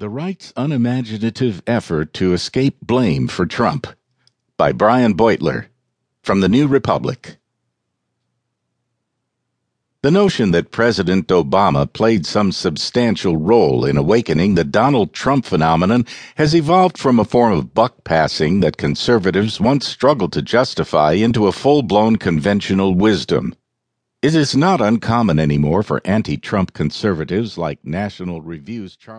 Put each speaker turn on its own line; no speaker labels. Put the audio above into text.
The Right's Unimaginative Effort to Escape Blame for Trump by Brian Beutler from the New Republic. The notion that President Obama played some substantial role in awakening the Donald Trump phenomenon has evolved from a form of buck passing that conservatives once struggled to justify into a full blown conventional wisdom. It is not uncommon anymore for anti Trump conservatives like National Review's Charles